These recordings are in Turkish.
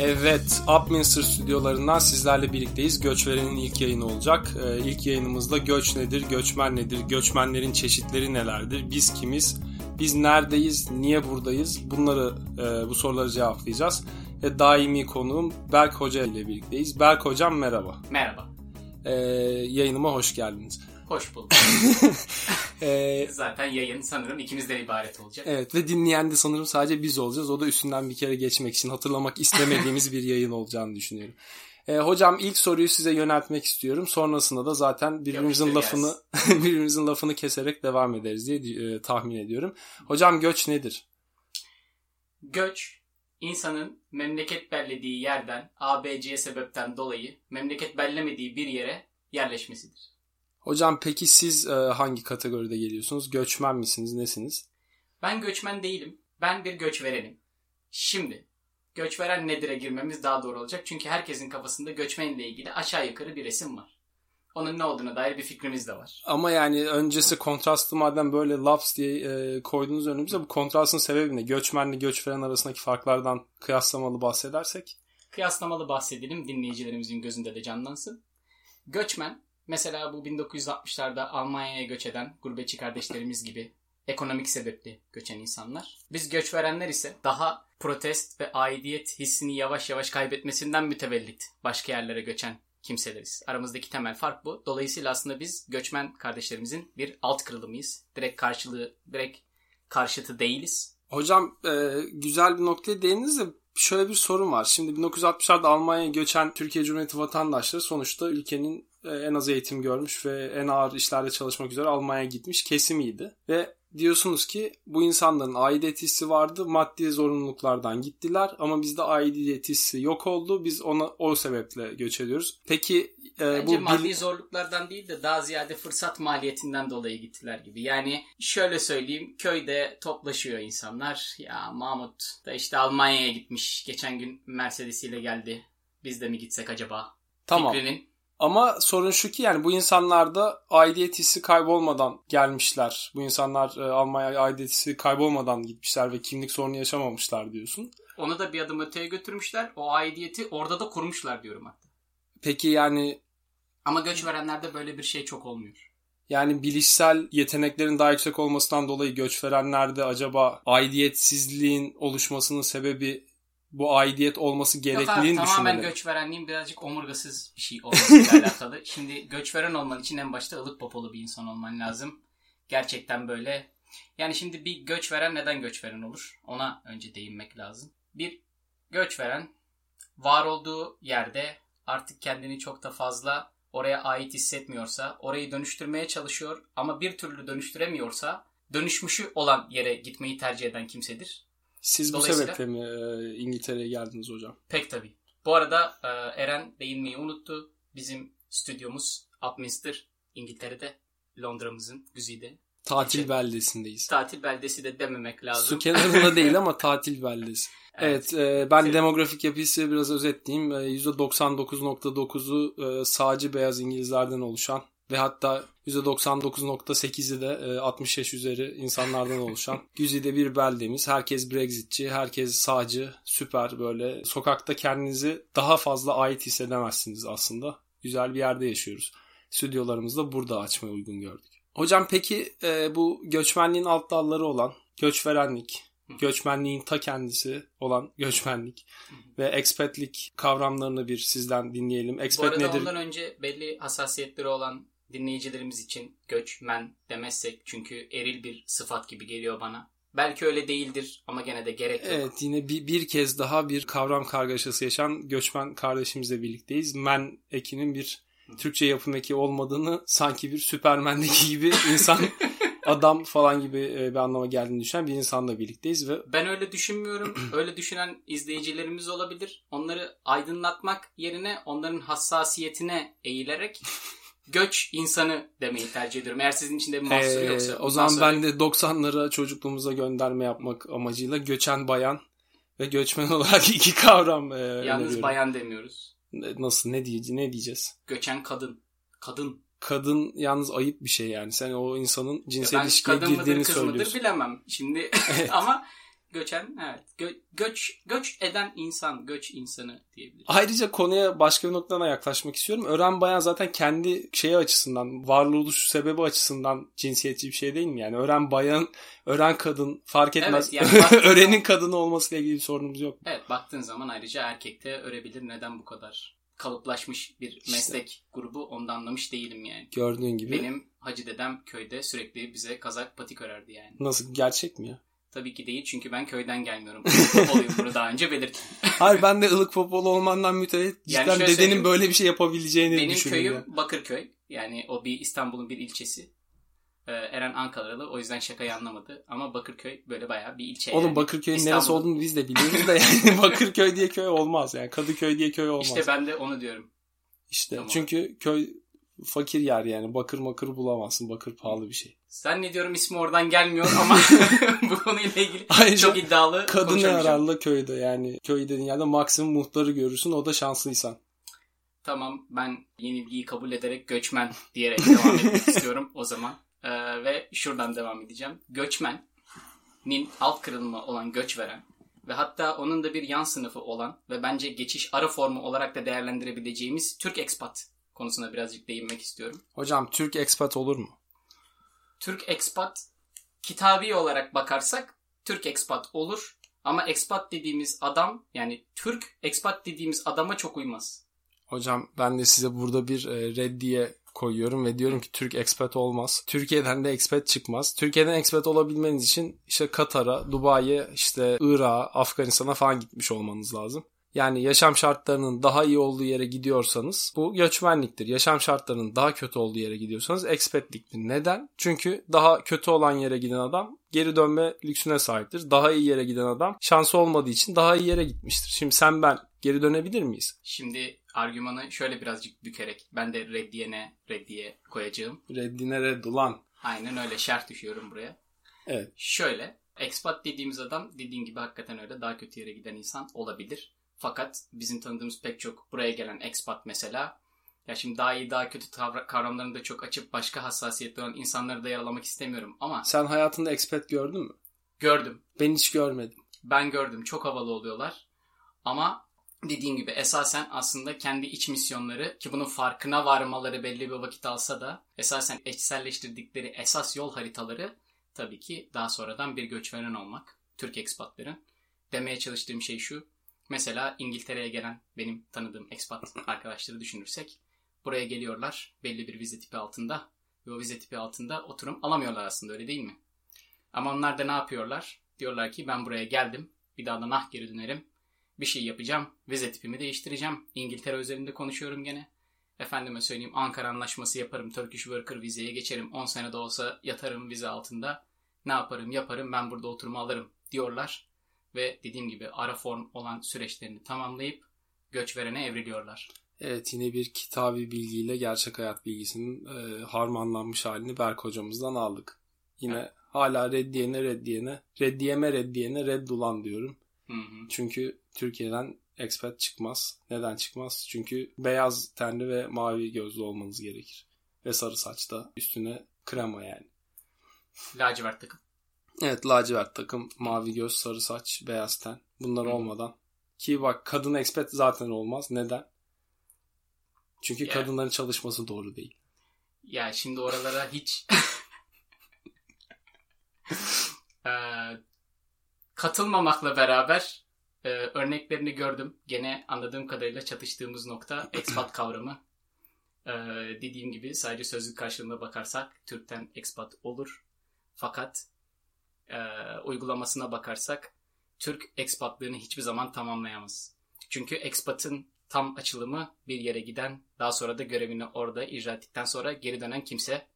Evet, Upminster stüdyolarından sizlerle birlikteyiz. Göçveren'in ilk yayını olacak. Ee, ilk yayınımızda göç nedir, göçmen nedir, göçmenlerin çeşitleri nelerdir, biz kimiz, biz neredeyiz, niye buradayız bunları, e, bu soruları cevaplayacağız. Ve daimi konuğum Berk Hoca ile birlikteyiz. Berk Hocam merhaba. Merhaba. Ee, yayınıma hoş geldiniz. Hoş bulduk. Ee, Zaten yayın sanırım ikimizden ibaret olacak. Evet ve dinleyen de sanırım sadece biz olacağız. O da üstünden bir kere geçmek için hatırlamak istemediğimiz bir yayın olacağını düşünüyorum. Ee, hocam ilk soruyu size yöneltmek istiyorum. Sonrasında da zaten birbirimizin Yapıştır lafını birbirimizin lafını keserek devam ederiz diye e, tahmin ediyorum. Hocam göç nedir? Göç, insanın memleket bellediği yerden A, B, C sebepten dolayı memleket bellemediği bir yere yerleşmesidir. Hocam peki siz e, hangi kategoride geliyorsunuz? Göçmen misiniz? Nesiniz? Ben göçmen değilim. Ben bir göçverenim. Şimdi göçveren nedir'e girmemiz daha doğru olacak. Çünkü herkesin kafasında göçmenle ilgili aşağı yukarı bir resim var. Onun ne olduğuna dair bir fikrimiz de var. Ama yani öncesi kontrastlı madem böyle laps diye e, koydunuz önümüze bu kontrastın sebebi ne? Göçmenle göçveren arasındaki farklardan kıyaslamalı bahsedersek. Kıyaslamalı bahsedelim dinleyicilerimizin gözünde de canlansın. Göçmen mesela bu 1960'larda Almanya'ya göç eden gurbetçi kardeşlerimiz gibi ekonomik sebeple göçen insanlar. Biz göçverenler ise daha protest ve aidiyet hissini yavaş yavaş kaybetmesinden mütevellit başka yerlere göçen kimseleriz. Aramızdaki temel fark bu. Dolayısıyla aslında biz göçmen kardeşlerimizin bir alt kırılımıyız. Direkt karşılığı, direkt karşıtı değiliz. Hocam e, güzel bir noktaya değindiniz de şöyle bir sorun var. Şimdi 1960'larda Almanya'ya göçen Türkiye Cumhuriyeti vatandaşları sonuçta ülkenin en az eğitim görmüş ve en ağır işlerde çalışmak üzere Almanya'ya gitmiş kesimiydi. Ve diyorsunuz ki bu insanların aidiyet hissi vardı. Maddi zorunluluklardan gittiler ama bizde aidiyet hissi yok oldu. Biz ona o sebeple göç ediyoruz. Peki e, Bence bu maddi bil- zorluklardan değil de daha ziyade fırsat maliyetinden dolayı gittiler gibi. Yani şöyle söyleyeyim köyde toplaşıyor insanlar. Ya Mahmut da işte Almanya'ya gitmiş. Geçen gün Mercedes'iyle geldi. Biz de mi gitsek acaba? Tamam. Fikrinin. Ama sorun şu ki yani bu insanlar da aidiyet hissi kaybolmadan gelmişler. Bu insanlar e, Almanya'ya aidiyet hissi kaybolmadan gitmişler ve kimlik sorunu yaşamamışlar diyorsun. Onu da bir adım öteye götürmüşler. O aidiyeti orada da kurmuşlar diyorum hatta. Peki yani Ama göç verenlerde böyle bir şey çok olmuyor. yani bilişsel yeteneklerin daha yüksek olmasından dolayı göç verenlerde acaba aidiyetsizliğin oluşmasının sebebi bu aidiyet olması Yok abi, gerekliliğini tamamen düşünmeleri. göç verenliğin birazcık omurgasız bir şey olmasıyla alakalı. Şimdi göç veren olman için en başta ılık popolu bir insan olman lazım. Gerçekten böyle. Yani şimdi bir göç veren neden göç veren olur? Ona önce değinmek lazım. Bir göç veren var olduğu yerde artık kendini çok da fazla oraya ait hissetmiyorsa, orayı dönüştürmeye çalışıyor ama bir türlü dönüştüremiyorsa dönüşmüşü olan yere gitmeyi tercih eden kimsedir. Siz bu sebeple mi e, İngiltere'ye geldiniz hocam? Pek tabii. Bu arada e, Eren değinmeyi unuttu. Bizim stüdyomuz Upminster, İngiltere'de, Londra'mızın güzide. Tatil İçe- beldesindeyiz. Tatil beldesi de dememek lazım. Su kenarında değil ama tatil beldesi. Evet, e, ben Senin- demografik yapısı biraz özetleyeyim. E, %99.9'u e, sağcı beyaz İngilizlerden oluşan ve hatta %99.8'i de e, 60 yaş üzeri insanlardan oluşan güzide bir beldemiz. Herkes Brexitçi, herkes sağcı, süper böyle. Sokakta kendinizi daha fazla ait hissedemezsiniz aslında. Güzel bir yerde yaşıyoruz. Stüdyolarımızı da burada açmaya uygun gördük. Hocam peki e, bu göçmenliğin alt dalları olan göçverenlik, göçmenliğin ta kendisi olan göçmenlik ve expatlik kavramlarını bir sizden dinleyelim. Bu Expat arada nedir? ondan önce belli hassasiyetleri olan dinleyicilerimiz için göçmen demezsek çünkü eril bir sıfat gibi geliyor bana. Belki öyle değildir ama gene de gerek yok. Evet yine bir, bir kez daha bir kavram kargaşası yaşayan göçmen kardeşimizle birlikteyiz. Men ekinin bir Türkçe yapım eki olmadığını sanki bir Süpermen'deki gibi insan adam falan gibi e, bir anlama geldiğini düşünen bir insanla birlikteyiz ve Ben öyle düşünmüyorum. öyle düşünen izleyicilerimiz olabilir. Onları aydınlatmak yerine onların hassasiyetine eğilerek göç insanı demeyi tercih ediyorum. Eğer sizin için de bir mahsuru Ee, yoksa. o zaman sonra- ben de 90'lara çocukluğumuza gönderme yapmak amacıyla göçen bayan ve göçmen olarak iki kavram e, Yalnız öneriyorum. bayan demiyoruz. Nasıl ne diyeceğiz? Ne diyeceğiz? Göçen kadın. Kadın kadın yalnız ayıp bir şey yani. Sen o insanın cinsel ben ilişkiye kadın mıdır girdiğini kız mıdır söylüyorsun. bilemem. Şimdi Evet. ama göçen evet gö- göç göç eden insan göç insanı diyebiliriz. Ayrıca konuya başka bir noktadan yaklaşmak istiyorum. Ören bayan zaten kendi şeyi açısından, varoluşu sebebi açısından cinsiyetçi bir şey değil mi? Yani ören bayan, ören kadın fark etmez. Evet, yani Örenin zaman- kadın olmasıyla ilgili bir sorunumuz yok. Evet baktığın zaman ayrıca erkek de örebilir. Neden bu kadar kalıplaşmış bir İşte. meslek grubu onu da anlamış değilim yani. Gördüğün gibi. Benim hacı dedem köyde sürekli bize kazak patik örerdi yani. Nasıl gerçek mi ya? Tabii ki değil çünkü ben köyden gelmiyorum. Olayım bunu daha önce belirttim. Hayır ben de ılık popolu olmandan mütevellit cidden dedenin böyle bir şey yapabileceğini Benim düşündüm. köyüm ya. Bakırköy. Yani o bir İstanbul'un bir ilçesi. Ee, Eren Ankaralı o yüzden şakayı anlamadı. Ama Bakırköy böyle bayağı bir ilçe Oğlum yani. Bakırköy'ün neresi olduğunu biz de biliyoruz da yani Bakırköy diye köy olmaz yani. Kadıköy diye köy olmaz. İşte ben de onu diyorum. İşte Tamam. çünkü köy fakir yer yani. Bakır makır bulamazsın. Bakır pahalı bir şey. Zannediyorum ismi oradan gelmiyor ama bu konuyla ilgili Ayrıca çok iddialı kadın yararlı köyde yani. Köy dediğin yerde maksimum muhtarı görürsün. O da şanslıysan. Tamam ben yenilgiyi kabul ederek göçmen diyerek devam etmek istiyorum o zaman. Ee, ve şuradan devam edeceğim. Göçmenin alt kırılma olan göç veren ve hatta onun da bir yan sınıfı olan ve bence geçiş ara formu olarak da değerlendirebileceğimiz Türk expat konusuna birazcık değinmek istiyorum. Hocam Türk expat olur mu? Türk expat kitabi olarak bakarsak Türk expat olur ama expat dediğimiz adam yani Türk expat dediğimiz adama çok uymaz. Hocam ben de size burada bir e, reddiye koyuyorum ve diyorum ki Türk expat olmaz. Türkiye'den de expat çıkmaz. Türkiye'den expat olabilmeniz için işte Katar'a, Dubai'ye, işte Irak'a, Afganistan'a falan gitmiş olmanız lazım. Yani yaşam şartlarının daha iyi olduğu yere gidiyorsanız bu göçmenliktir. Yaşam şartlarının daha kötü olduğu yere gidiyorsanız expatliktir. Neden? Çünkü daha kötü olan yere giden adam geri dönme lüksüne sahiptir. Daha iyi yere giden adam şansı olmadığı için daha iyi yere gitmiştir. Şimdi sen ben geri dönebilir miyiz? Şimdi argümanı şöyle birazcık bükerek ben de reddiyene reddiye koyacağım. Reddine red ulan. Aynen öyle şart düşüyorum buraya. Evet. Şöyle expat dediğimiz adam dediğin gibi hakikaten öyle daha kötü yere giden insan olabilir. Fakat bizim tanıdığımız pek çok buraya gelen expat mesela ya şimdi daha iyi daha kötü tavra- kavramlarını da çok açıp başka hassasiyetli olan insanları da yaralamak istemiyorum ama Sen hayatında expat gördün mü? gördüm. Ben hiç görmedim. Ben gördüm. Çok havalı oluyorlar. Ama dediğim gibi esasen aslında kendi iç misyonları ki bunun farkına varmaları belli bir vakit alsa da esasen eşselleştirdikleri esas yol haritaları tabii ki daha sonradan bir göçmenen olmak. Türk ekspatların. Demeye çalıştığım şey şu. Mesela İngiltere'ye gelen benim tanıdığım ekspat arkadaşları düşünürsek buraya geliyorlar belli bir vize tipi altında ve o vize tipi altında oturum alamıyorlar aslında öyle değil mi? Ama onlar da ne yapıyorlar? Diyorlar ki ben buraya geldim. Bir daha da nah geri dönerim. Bir şey yapacağım. Vize tipimi değiştireceğim. İngiltere özelinde konuşuyorum gene. Efendime söyleyeyim Ankara anlaşması yaparım. Turkish Worker vizeye geçerim. 10 sene de olsa yatarım vize altında. Ne yaparım yaparım ben burada oturumu alırım diyorlar. Ve dediğim gibi ara form olan süreçlerini tamamlayıp göç verene evriliyorlar. Evet yine bir kitabi bilgiyle gerçek hayat bilgisinin e, harmanlanmış halini Berk hocamızdan aldık. Yine Evet. hala reddiyene reddiyene, reddiyeme reddiyene reddulan diyorum. Hı hı. Çünkü Türkiye'den expat çıkmaz. Neden çıkmaz? Çünkü beyaz tenli ve mavi gözlü olmanız gerekir. Ve sarı saçta üstüne krema yani. Lacivert takım. Evet lacivert takım, mavi göz, sarı saç, beyaz ten. Bunlar Hı. olmadan. Ki bak kadın expat zaten olmaz. Neden? Çünkü Ya. kadınların çalışması doğru değil. Ya şimdi oralara hiç Eee, katılmamakla beraber e, örneklerini gördüm. Gene anladığım kadarıyla çatıştığımız nokta expat kavramı. Eee, dediğim gibi sadece sözlük karşılığına bakarsak Türk'ten expat olur. Fakat eee, uygulamasına bakarsak Türk expatlığını hiçbir zaman tamamlayamaz. Çünkü expatın tam açılımı bir yere giden, daha sonra da görevini orada icra ettikten sonra geri dönen kimse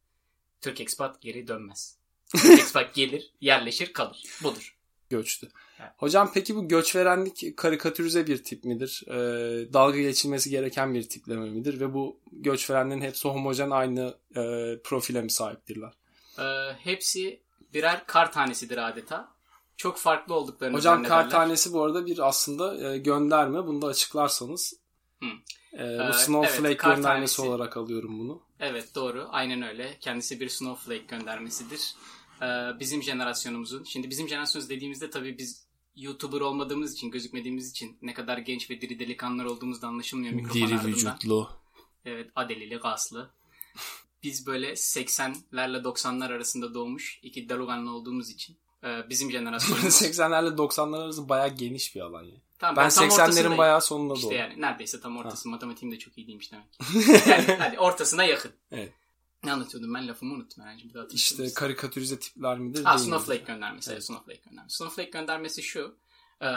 Türk expat geri dönmez. Türk expat gelir, yerleşir, kalır. Budur. göçtü. Evet. Hocam peki bu göçverenlik karikatürize bir tip midir? Ee, dalga geçilmesi gereken bir tipleme midir? Ve bu göçverenlerin hepsi homojen aynı e, profile mi sahiptirler? Ee, hepsi birer kar tanesidir adeta. Çok farklı olduklarını Hocam zannederler. kar tanesi bu arada bir aslında e, gönderme. Bunu da açıklarsanız. Hı. E, Ee, bu snowflake evet, göndermesi tanesi. olarak alıyorum bunu. Evet doğru. Aynen öyle. Kendisi bir snowflake göndermesidir. Ee, bizim jenerasyonumuzun. Şimdi bizim jenerasyonumuz dediğimizde tabii biz YouTuber olmadığımız için, gözükmediğimiz için ne kadar genç ve diri delikanlılar olduğumuz da anlaşılmıyor mikrofon Diri ardından. vücutlu. Evet adelili, gaslı. Biz böyle 80'lerle 90'lar arasında doğmuş iki daluganlı olduğumuz için e, bizim jenerasyonumuz. 80'lerle 90'lar arası bayağı geniş bir alan ya. Tamam, Ben tam 80'lerin ortasındayım. bayağı sonunda İşte doğdum. yani neredeyse tam ortası. Matematiğim de çok iyi değilmiş demek. yani hadi ortasına yakın. Evet. Ne anlatıyordum ben lafımı unuttum herhalde. Bir daha İşte mısın? karikatürize tipler midir? Ha, Snowflake göndermesi. Evet. Snowflake göndermesi. Snowflake göndermesi şu. E,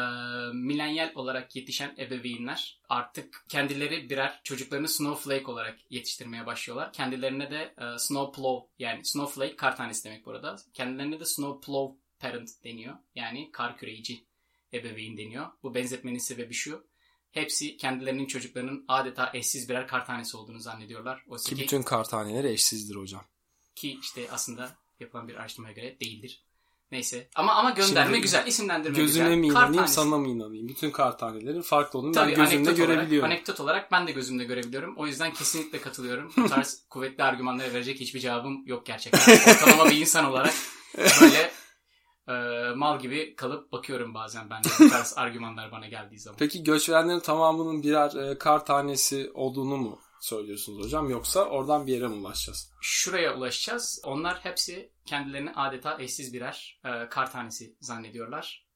milenyal olarak yetişen ebeveynler artık kendileri birer çocuklarını Snowflake olarak yetiştirmeye başlıyorlar. Kendilerine de e, Snowplow yani Snowflake kar tanesi demek burada. Kendilerine de Snowplow parent deniyor. Yani kar küreyici ebeveyn deniyor. Bu benzetmenin sebebi şu. Hepsi kendilerinin çocuklarının adeta eşsiz birer kar tanesi olduğunu zannediyorlar. Oysa Ki ki, bütün kar taneleri eşsizdir hocam. ki işte aslında yapılan bir araştırmaya göre değildir. Neyse. Ama ama gönderme Şimdi güzel. isimlendirme Gözüne güzel. mi Kar inanayım tanesi. sana mı inanayım? Bütün kar tanelerin farklı olduğunu Tabii ben gözümde anekdot olarak, görebiliyorum. anekdot olarak ben de gözümde görebiliyorum. O yüzden kesinlikle katılıyorum. Bu tarz kuvvetli argümanlara verecek hiçbir cevabım yok gerçekten. Ortalama bir insan olarak böyle e, mal gibi kalıp bakıyorum bazen ben de bu tarz argümanlar bana geldiği zaman. Peki göçmenlerin tamamının birer e, kar tanesi olduğunu mu söylüyorsunuz hocam? Yoksa oradan bir yere mi ulaşacağız? Şuraya ulaşacağız. Onlar hepsi kendilerini adeta eşsiz birer e, kar tanesi zannediyorlar.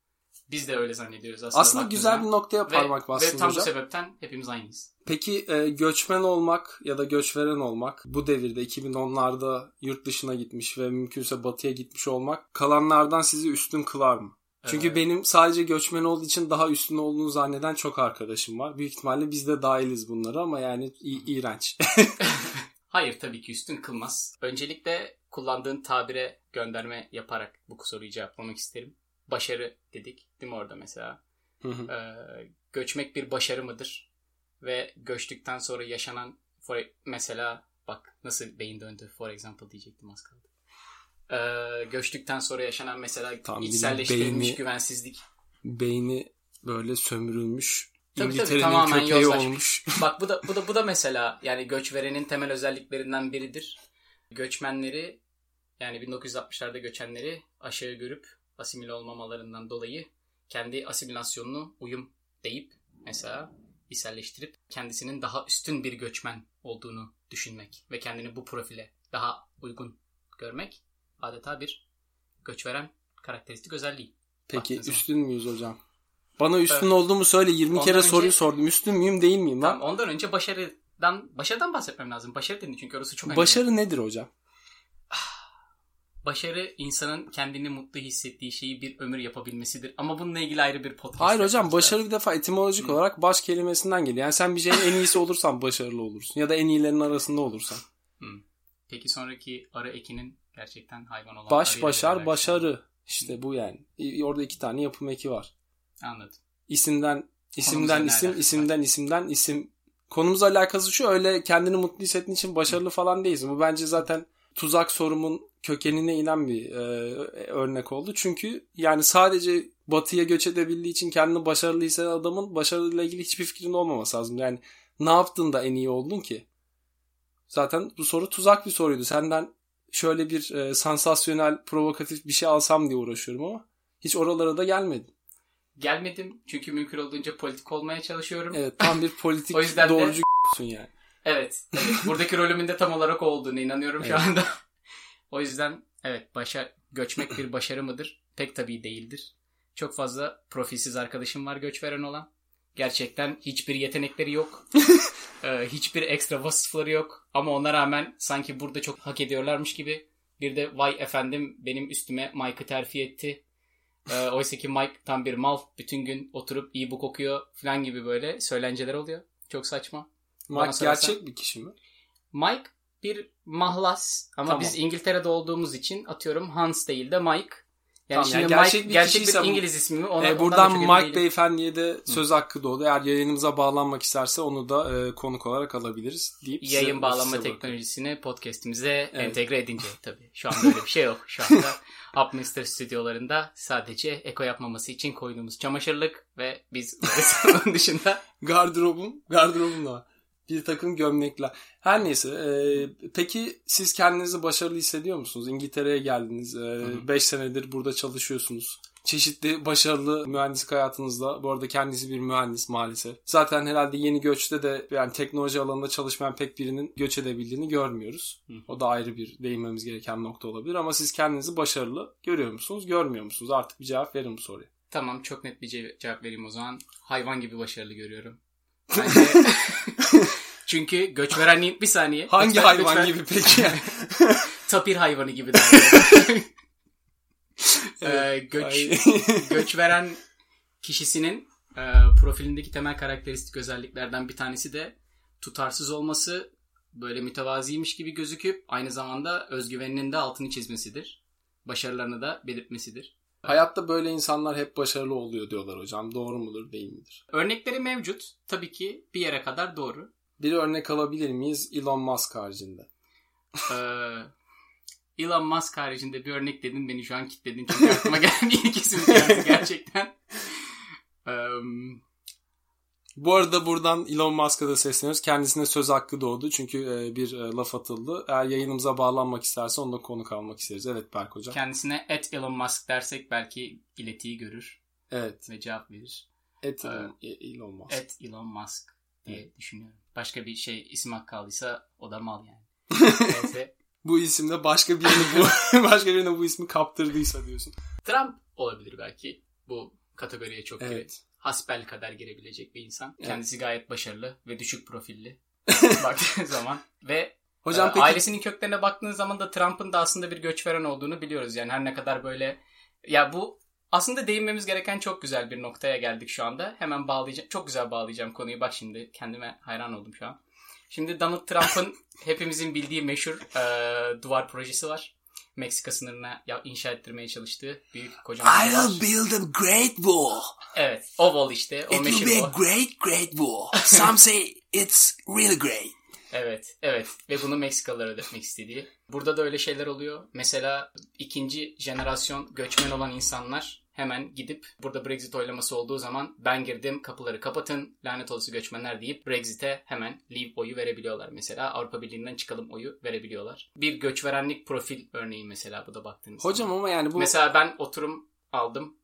Biz de öyle zannediyoruz aslında. Aslında güzel bir noktaya Ve- parmak Ve bastınız tam bu sebepten hepimiz aynıyız. Peki e, göçmen olmak ya da göçveren olmak bu devirde 2010'larda yurt dışına gitmiş ve mümkünse batıya gitmiş olmak kalanlardan sizi üstün kılar mı? Çünkü Ee, benim sadece göçmen olduğu için daha üstün olduğunu zanneden çok arkadaşım var. Büyük ihtimalle biz de dahiliz bunlara ama yani i- iğrenç. Hayır tabii ki üstün kılmaz. Öncelikle kullandığın tabire gönderme yaparak bu soruyu cevaplamak isterim. Başarı dedik değil mi orada mesela? Hı hı. Ee, göçmek bir başarı mıdır? Ve göçtükten sonra yaşanan for, mesela bak nasıl beyin döndü for example diyecektim az kaldı. Ee, göçtükten sonra yaşanan mesela Tam içselleştirilmiş beyni- güvensizlik. Beyni böyle sömürülmüş. Tabii, tabii, tamamen yozlaşmış. olmuş. Bak bu da bu da bu da mesela yani göç verenin temel özelliklerinden biridir. Göçmenleri yani 1960'larda göçenleri aşağı görüp asimile olmamalarından dolayı kendi asimilasyonunu uyum deyip mesela içselleştirip kendisinin daha üstün bir göçmen olduğunu düşünmek ve kendini bu profile daha uygun görmek adeta bir göç veren karakteristik özelliği. Peki Baktığın zaman. üstün müyüz hocam? Bana üstün Evet. olduğumu söyle. 20 Ondan kere önce- soruyu sordum. Üstün müyüm değil miyim lan? Ondan önce başarıdan başarıdan bahsetmem lazım. Başarı dedin çünkü orası çok önemli. Başarı nedir hocam? Başarı insanın kendini mutlu hissettiği şeyi bir ömür yapabilmesidir. Ama bununla ilgili ayrı bir podcast. Hayır hocam başarı bir defa etimolojik Hı. olarak baş kelimesinden geliyor. Yani sen bir şeyin en iyisi olursan başarılı olursun. Ya da en iyilerin arasında olursan. Peki sonraki arı ekinin gerçekten hayvan olan Baş başar başarı. İşte bu yani. Orada iki tane yapım eki var. Anladım. İsimden isimden isim, isimden isimden isim. Konumuzla alakası şu öyle kendini mutlu hissettiğin için başarılı falan değilsin. Bu bence zaten tuzak sorumun kökenine inen bir e, örnek oldu. Çünkü yani sadece batıya göç edebildiği için kendini başarılı hisseden adamın başarıyla ilgili hiçbir fikrin olmaması lazım. Yani ne yaptın da en iyi oldun ki? Zaten bu soru tuzak bir soruydu. Senden şöyle bir e, sansasyonel, provokatif bir şey alsam diye uğraşıyorum ama hiç oralara da gelmedim. Gelmedim çünkü mümkün olduğunca politik olmaya çalışıyorum. Evet. Evet tam bir politik O yüzden de- doğrucu yani. evet. Buradaki rolümün de tam olarak olduğunu inanıyorum şu Evet. anda. o yüzden evet başa göçmek bir başarı mıdır? Pek tabii değildir. Çok fazla profilsiz arkadaşım var göç veren olan. Gerçekten hiçbir yetenekleri yok. Ee, hiçbir ekstra vasıfları yok. Ama ona rağmen sanki burada çok hak ediyorlarmış gibi. Bir de vay efendim benim üstüme Mike'ı terfi etti. Ee, oysa ki Mike tam bir mal. Bütün gün oturup e-book okuyor falan gibi böyle söylenceler oluyor. Çok saçma. Bana Mike sorarsan- gerçek bir kişi mi? Mike bir mahlas ama Tamam. biz İngiltere'de olduğumuz için atıyorum Hans değil de Mike. Yani Tamam, yani Mike gerçek gerçek bir bir, kişiyse bu- İngiliz ismi mi? Ona, ondan buradan Mike. Beyefendi'ye de söz hakkı doğdu. Eğer yayınımıza bağlanmak isterse onu da e, konuk olarak alabiliriz deyip size- Yayın bağlanma size teknolojisini podcast'imize Evet. entegre edince tabii. Şu anda öyle bir şey yok. Şu anda Upminster stüdyolarında sadece eko yapmaması için koyduğumuz çamaşırlık ve biz onun dışında Gardırobum, gardırobum da. Bir takım gömlekler. Her neyse. E, peki siz kendinizi başarılı hissediyor musunuz? İngiltere'ye geldiniz. 5 e, senedir burada çalışıyorsunuz. Çeşitli başarılı mühendislik hayatınızda. Bu arada kendisi bir mühendis maalesef. Zaten herhalde yeni göçte de yani teknoloji alanında çalışmayan pek birinin göç edebildiğini görmüyoruz. O da ayrı bir değinmemiz gereken nokta olabilir. Ama siz kendinizi başarılı görüyor musunuz? Görmüyor musunuz? Artık bir cevap verin bu soruya. Tamam çok net bir cevap vereyim o zaman. Hayvan gibi başarılı görüyorum. Çünkü göç veren bir saniye. Hangi Lütfen, hayvan lütfen. gibi peki? Tapir hayvanı gibi ee, göç, göç veren kişisinin e, profilindeki temel karakteristik özelliklerden bir tanesi de tutarsız olması, böyle mütevaziymiş gibi gözüküp aynı zamanda özgüveninin de altını çizmesidir. Başarılarını da belirtmesidir. Hayatta böyle insanlar hep başarılı oluyor diyorlar hocam. Doğru mudur değil midir? Örnekleri mevcut. Tabii ki bir yere kadar doğru. Bir örnek alabilir miyiz Elon Musk haricinde? ee, Elon Musk haricinde bir örnek dedin beni şu an kitledin çünkü aklıma gelen isim geldi gerçekten. um, bu arada buradan Elon Musk'a da sesleniyoruz. Kendisine söz hakkı doğdu. Çünkü e, bir e, laf atıldı. Eğer yayınımıza bağlanmak isterse onunla konuk almak isteriz. Evet Berk Hocam. Kendisine et Elon Musk dersek belki iletiyi görür. Evet. Ve cevap verir. Et Elon, ee, Elon Musk. Et Elon Musk diye evet. düşünüyorum. Başka bir şey isim hakkı kaldıysa o da mal yani. Neyse. bu isimde başka birini bu başka birine bu ismi kaptırdıysa diyorsun. Trump olabilir belki. Bu kategoriye çok evet. girer hasbel kadar girebilecek bir insan. Evet. Kendisi gayet başarılı ve düşük profilli baktığın zaman ve Hocam e, peki... ailesinin köklerine baktığın zaman da Trump'ın da aslında bir göçveren olduğunu biliyoruz. Yani her ne kadar böyle ya bu aslında değinmemiz gereken çok güzel bir noktaya geldik şu anda. Hemen bağlayacağım. Çok güzel bağlayacağım konuyu. Bak şimdi kendime hayran oldum şu an. Şimdi Donald Trump'ın hepimizin bildiği meşhur e, duvar projesi var. Meksika sınırına inşa ettirmeye çalıştığı büyük kocaman I will build a great wall. Evet. O wall işte. O It will be a great great wall. Some say it's really great. Evet, evet. Ve bunu Meksikalılara ödetmek istediği. Burada da öyle şeyler oluyor. Mesela ikinci jenerasyon göçmen olan insanlar hemen gidip burada Brexit oylaması olduğu zaman ben girdim kapıları kapatın lanet olası göçmenler deyip Brexit'e hemen leave oyu verebiliyorlar. Mesela Avrupa Birliği'nden çıkalım oyu verebiliyorlar. Bir göçverenlik profil örneği mesela bu da baktığınız Hocam zaman. ama yani bu... Mesela ben oturum aldım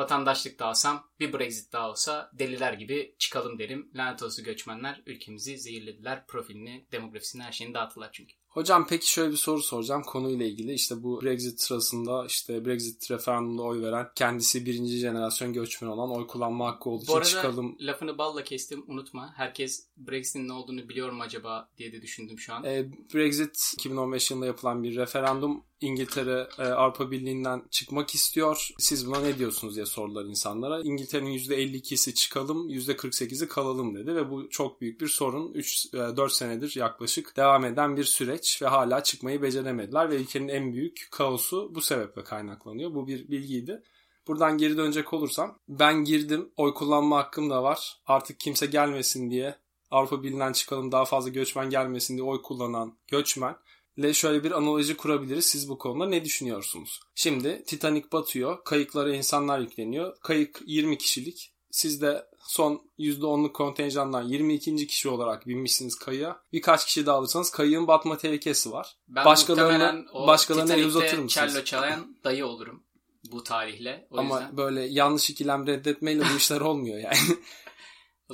vatandaşlık da alsam bir Brexit daha olsa deliler gibi çıkalım derim. Lanet olası göçmenler ülkemizi zehirlediler. Profilini, demografisini her şeyini dağıttılar çünkü. Hocam peki şöyle bir soru soracağım konuyla ilgili. İşte bu Brexit sırasında işte Brexit referandumda oy veren kendisi birinci jenerasyon göçmen olan oy kullanma hakkı olduğu için çıkalım. lafını balla kestim unutma. Herkes Brexit'in ne olduğunu biliyor mu acaba diye de düşündüm şu an. E, Brexit 2015 yılında yapılan bir referandum. İngiltere e, Avrupa Birliği'nden çıkmak istiyor. Siz buna ne diyorsunuz diye sordular insanlara. İngiltere'nin %52'si çıkalım, %48'i kalalım dedi ve bu çok büyük bir sorun. 3-4 e, senedir yaklaşık devam eden bir süreç ve hala çıkmayı beceremediler ve ülkenin en büyük kaosu bu sebeple kaynaklanıyor. Bu bir bilgiydi. Buradan geri dönecek olursam ben girdim oy kullanma hakkım da var. Artık kimse gelmesin diye Avrupa Birliği'nden çıkalım daha fazla göçmen gelmesin diye oy kullanan göçmen ile şöyle bir analoji kurabiliriz. Siz bu konuda ne düşünüyorsunuz? Şimdi Titanic batıyor. Kayıklara insanlar yükleniyor. Kayık 20 kişilik. Siz de son %10'luk kontenjandan 22. kişi olarak binmişsiniz kayığa. Birkaç kişi daha alırsanız kayığın batma tehlikesi var. Ben başkalarına, başkalarına el uzatır mısınız? cello çalayan dayı olurum bu tarihle. O Ama yüzden... böyle yanlış ikilem reddetmeyle bu işler olmuyor yani.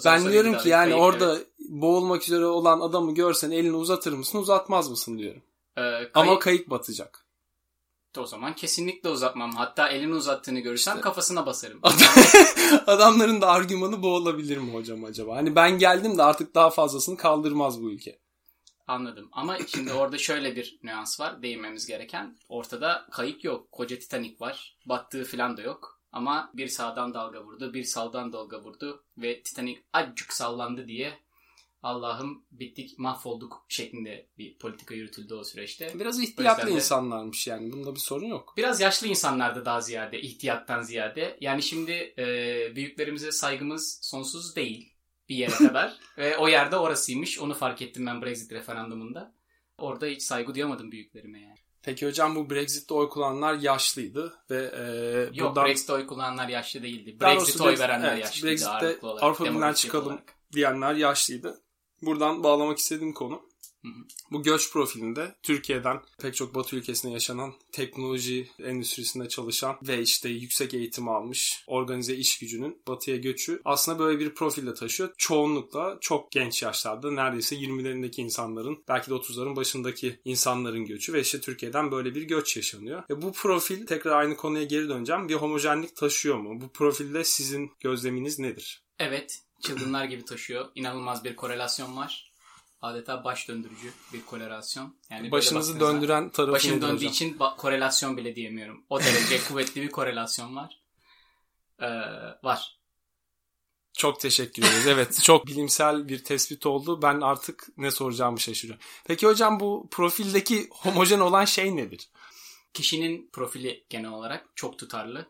ben diyorum ki yani kayık, orada evet. boğulmak üzere olan adamı görsen elini uzatır mısın uzatmaz mısın diyorum. Ee, kayık... Ama kayık batacak. O zaman kesinlikle uzatmam. Hatta elini uzattığını görürsem işte. kafasına basarım. Adamların da argümanı bu olabilir mi hocam acaba? Hani ben geldim de artık daha fazlasını kaldırmaz bu ülke. Anladım. Ama şimdi orada şöyle bir nüans var değinmemiz gereken. Ortada kayık yok. Koca Titanic var. Battığı falan da yok. Ama bir sağdan dalga vurdu, bir saldan dalga vurdu ve Titanic acık sallandı diye Allah'ım bittik mahvolduk şeklinde bir politika yürütüldü o süreçte. Biraz ihtiyatlı insanlarmış yani bunda bir sorun yok. Biraz yaşlı insanlardı daha ziyade ihtiyattan ziyade. Yani şimdi e, büyüklerimize saygımız sonsuz değil bir yere kadar. Ve o yerde orasıymış onu fark ettim ben Brexit referandumunda. Orada hiç saygı duyamadım büyüklerime yani. Peki hocam bu Brexit'te oy kullananlar yaşlıydı ve e, Yok buradan... Brexit'te oy kullananlar yaşlı değildi. Brexit'e oy verenler evet, yaşlıydı Brexit'te Avrupa Birliği'nden çıkalım olarak. diyenler yaşlıydı. buradan bağlamak istediğim konu. Bu göç profilinde Türkiye'den pek çok Batı ülkesinde yaşanan teknoloji endüstrisinde çalışan ve işte yüksek eğitim almış organize iş gücünün Batı'ya göçü aslında böyle bir profilde taşıyor. Çoğunlukla çok genç yaşlarda neredeyse 20'lerindeki insanların belki de 30'ların başındaki insanların göçü ve işte Türkiye'den böyle bir göç yaşanıyor. Ve bu profil tekrar aynı konuya geri döneceğim. Bir homojenlik taşıyor mu? Bu profilde sizin gözleminiz nedir? Evet. Çılgınlar gibi taşıyor. İnanılmaz bir korelasyon var. Adeta baş döndürücü bir korelasyon. Yani Başınızı döndüren tarafı Başım döndüğü hocam? için ba- korelasyon bile diyemiyorum. O derece kuvvetli bir korelasyon var. Ee, var. Çok teşekkür ederiz. Evet çok bilimsel bir tespit oldu. Ben artık ne soracağımı şaşırıyorum. Peki hocam bu profildeki homojen olan şey nedir? Kişinin profili genel olarak çok tutarlı.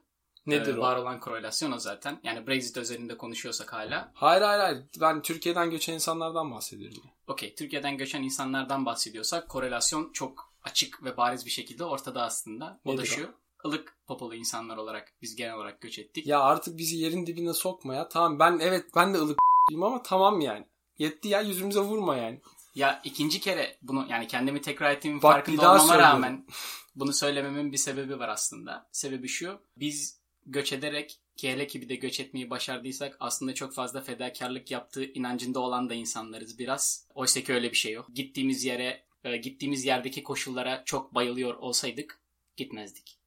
Nedir Ee, o? Var olan korelasyon o zaten. Yani Brexit özelinde konuşuyorsak hala. Hayır hayır hayır. Ben Türkiye'den göçen insanlardan bahsediyorum. Okey. Türkiye'den göçen insanlardan bahsediyorsak korelasyon çok açık ve bariz bir şekilde ortada aslında. O da Nedir o? şu. ılık popolu insanlar olarak biz genel olarak göç ettik. Ya artık bizi yerin dibine sokma ya. Tamam ben evet ben de ılık ama tamam yani. Yetti ya yüzümüze vurma yani. Ya ikinci kere bunu yani kendimi tekrar ettiğimin Bak, farkında olmama söylüyorum. rağmen bunu söylememin bir sebebi var aslında. Sebebi şu. Biz göç ederek ki hele ki bir de göç etmeyi başardıysak aslında çok fazla fedakarlık yaptığı inancında olan da insanlarız biraz. Oysa ki öyle bir şey yok. Gittiğimiz yere, e, gittiğimiz yerdeki koşullara çok bayılıyor olsaydık gitmezdik.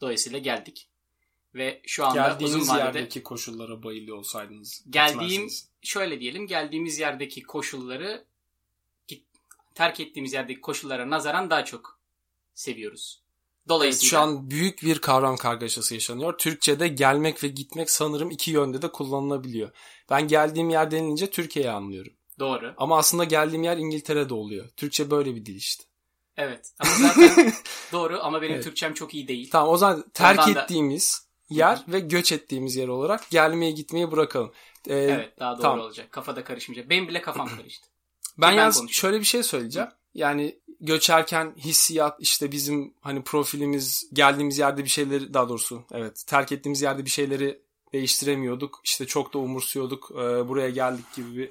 Dolayısıyla geldik. Ve şu anda Geldiğiniz uzun vadede yerdeki koşullara bayılıyor olsaydınız. Geldiğim- şöyle diyelim geldiğimiz yerdeki koşulları terk ettiğimiz yerdeki koşullara nazaran daha çok seviyoruz. Dolayısıyla şu an büyük bir kavram kargaşası yaşanıyor. Türkçe'de gelmek ve gitmek sanırım iki yönde de kullanılabiliyor. Ben geldiğim yer denilince Türkiye'yi anlıyorum. doğru. Ama aslında geldiğim yer İngiltere'de oluyor. Türkçe böyle bir dil işte. Evet. Ama zaten doğru ama benim Evet. Türkçem çok iyi değil. Tamam o zaman terk Ondan da- ettiğimiz yer ve göç ettiğimiz yer olarak gelmeyi gitmeyi bırakalım. Ee, Evet, daha doğru tamam. olacak. Kafada karışmayacak. Benim bile kafam karıştı. Ben, ben yalnız konuşayım. şöyle bir şey söyleyeceğim. Yani göçerken hissiyat işte bizim hani profilimiz geldiğimiz yerde bir şeyleri daha doğrusu evet terk ettiğimiz yerde bir şeyleri değiştiremiyorduk. İşte çok da umursuyorduk. Ee, buraya geldik gibi bir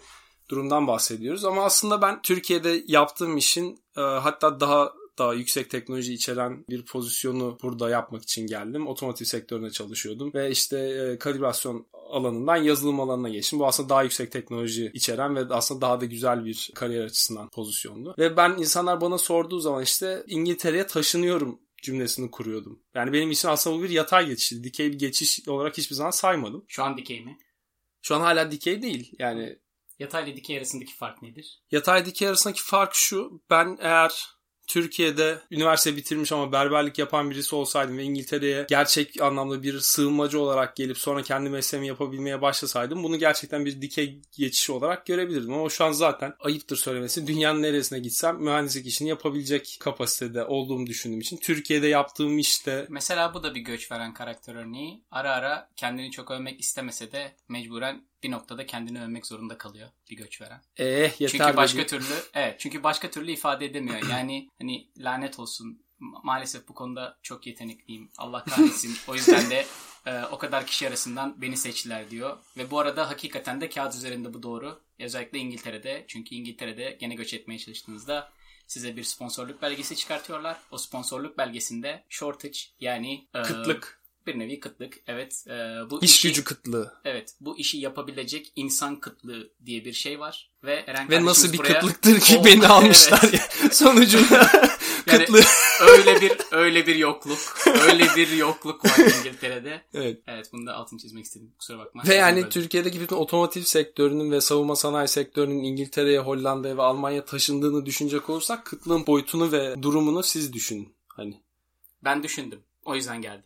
durumdan bahsediyoruz. Ama aslında ben Türkiye'de yaptığım işin e, hatta daha daha yüksek teknoloji içeren bir pozisyonu burada yapmak için geldim. Otomotiv sektöründe çalışıyordum ve işte e, kalibrasyon alanından yazılım alanına geçtim. Bu aslında daha yüksek teknoloji içeren ve aslında daha da güzel bir kariyer açısından pozisyondu. Ve ben insanlar bana sorduğu zaman işte İngiltere'ye taşınıyorum cümlesini kuruyordum. Yani benim için aslında bu bir yatay geçişti. Dikey bir geçiş olarak hiçbir zaman saymadım. Şu an dikey mi? Şu an hala dikey değil. Yani Yatay ile dikey arasındaki fark nedir? Yatay dikey arasındaki fark şu. Ben eğer Türkiye'de üniversite bitirmiş ama berberlik yapan birisi olsaydım ve İngiltere'ye gerçek anlamda bir sığınmacı olarak gelip sonra kendi mesleğimi yapabilmeye başlasaydım bunu gerçekten bir dikey geçişi olarak görebilirdim. Ama şu an zaten ayıptır söylemesi dünyanın neresine gitsem mühendislik işini yapabilecek kapasitede olduğumu düşündüğüm için Türkiye'de yaptığım işte Mesela bu da bir göç veren karakter örneği. Ara ara kendini çok övmek istemese de mecburen bir noktada kendini övmek zorunda kalıyor bir göç veren. eh yeter Çünkü başka dedi. türlü evet çünkü başka türlü ifade edemiyor. Yani hani lanet olsun Ma- maalesef bu konuda çok yetenekliyim. Allah kahretsin. o yüzden de e, o kadar kişi arasından beni seçtiler diyor. Ve bu arada hakikaten de kağıt üzerinde bu doğru. Özellikle İngiltere'de. Çünkü İngiltere'de gene göç etmeye çalıştığınızda size bir sponsorluk belgesi çıkartıyorlar. O sponsorluk belgesinde shortage yani e, kıtlık, bir nevi kıtlık. Evet. e, bu iş işi- gücü kıtlığı. Evet bu işi yapabilecek insan kıtlığı diye bir şey var. Ve Eren Ve nasıl bir buraya- kıtlıktır ki O- beni almışlar Evet. Sonucunda Yani- kıtlığı. öyle bir öyle bir yokluk. Öyle bir yokluk var İngiltere'de. Evet. Evet bunu da altını çizmek istedim. Kusura bakma. Ve yani Böyle. Türkiye'deki bütün otomotiv sektörünün ve savunma sanayi sektörünün İngiltere'ye, Hollanda'ya ve Almanya'ya taşındığını düşünecek olursak kıtlığın boyutunu ve durumunu siz düşünün. Hani Ben düşündüm. O yüzden geldim.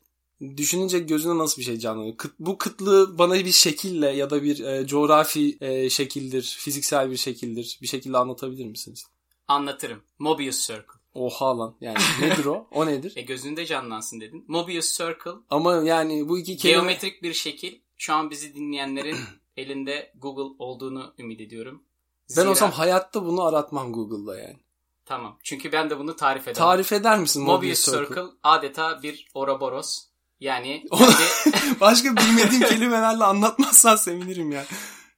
Düşününce gözüne nasıl bir şey canlanıyor? Kıt, bu kıtlığı bana bir şekille ya da bir e, coğrafi e, şekildir, fiziksel bir şekildir bir şekilde anlatabilir misiniz? Anlatırım. Mobius Circle. Oha lan. Yani nedir o? O nedir? E gözünde canlansın dedin. Mobius Circle Ama yani bu iki kelime... geometrik bir şekil. Şu an bizi dinleyenlerin elinde Google olduğunu ümit ediyorum. Ben Zira- olsam hayatta bunu aratmam Google'da yani. Tamam. Çünkü ben de bunu tarif ederim. Tarif eder misin Mobius Mobius Circle. Circle? adeta bir Ouroboros. Yani kendi- Başka bilmediğim kelimelerle anlatmazsan sevinirim ya.